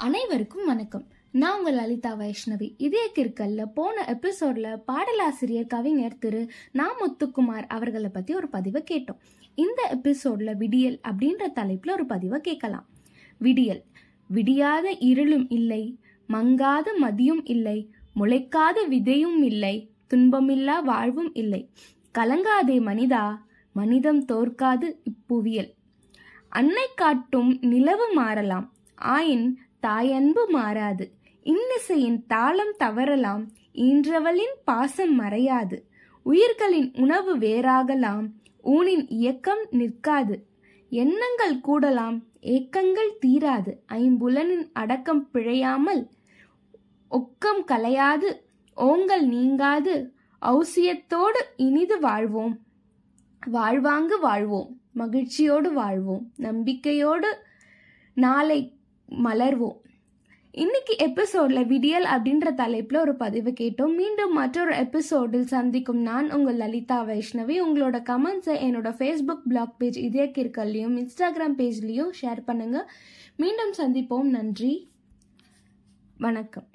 அனைவருக்கும் வணக்கம். நான் உங்கள் லலிதா வைஷ்ணவி. இதே கிற்கல்ல போன எபிசோட்ல பாடலாசிரியர் கவிஞர் திரு நா முத்துக்குமார் அவர்களை பத்தி ஒரு பதிவை கேட்டோம். இந்த எபிசோட்ல விடியல் அப்படின்ற தலைப்புல ஒரு பதிவை கேட்கலாம். விடியல். விடியாத இருளும் இல்லை மங்காத மதியும் இல்லை முளைக்காத விதையும் இல்லை துன்பமில்லா வாழ்வும் இல்லை. கலங்காதே மனிதா மனிதம் தோற்காது இப்புவியல். அன்னை காட்டும் நிலவு மாறலாம். ஆயின் தாயன்பு மாறாது. இன்னிசையின் தாளம் தவறலாம் ஈன்றவளின் பாசம் மறையாது. உயிர்களின் உணவு வேறாகலாம் ஊனின் இயக்கம் நிற்காது. எண்ணங்கள் கூடலாம் ஏக்கங்கள் தீராது. ஐம்புலனின் அடக்கம் பிழையாமல் ஒக்கம் கலையாது. ஓங்கல் நீங்காது. ஔசியத்தோடு இனிது வாழ்வோம். வாழ்வாங்கு வாழ்வோம். மகிழ்ச்சியோடு வாழ்வோம். நம்பிக்கையோடு நாளை மலர்வோம். இன்னைக்கு எபிசோட்ல விடியல் அப்படின்ற தலைப்பில் ஒரு பதிவு கேட்டோம். மீண்டும் மற்றொரு எபிசோடில் சந்திக்கும் நான் உங்கள் லலிதா வைஷ்ணவி. உங்களோட கமெண்ட்ஸை என்னோட ஃபேஸ்புக் பிளாக் பேஜ் இதய கிற்கல்லையும் இன்ஸ்டாகிராம் பேஜ்லேயும் ஷேர் பண்ணுங்கள் மீண்டும் சந்திப்போம். நன்றி. வணக்கம்.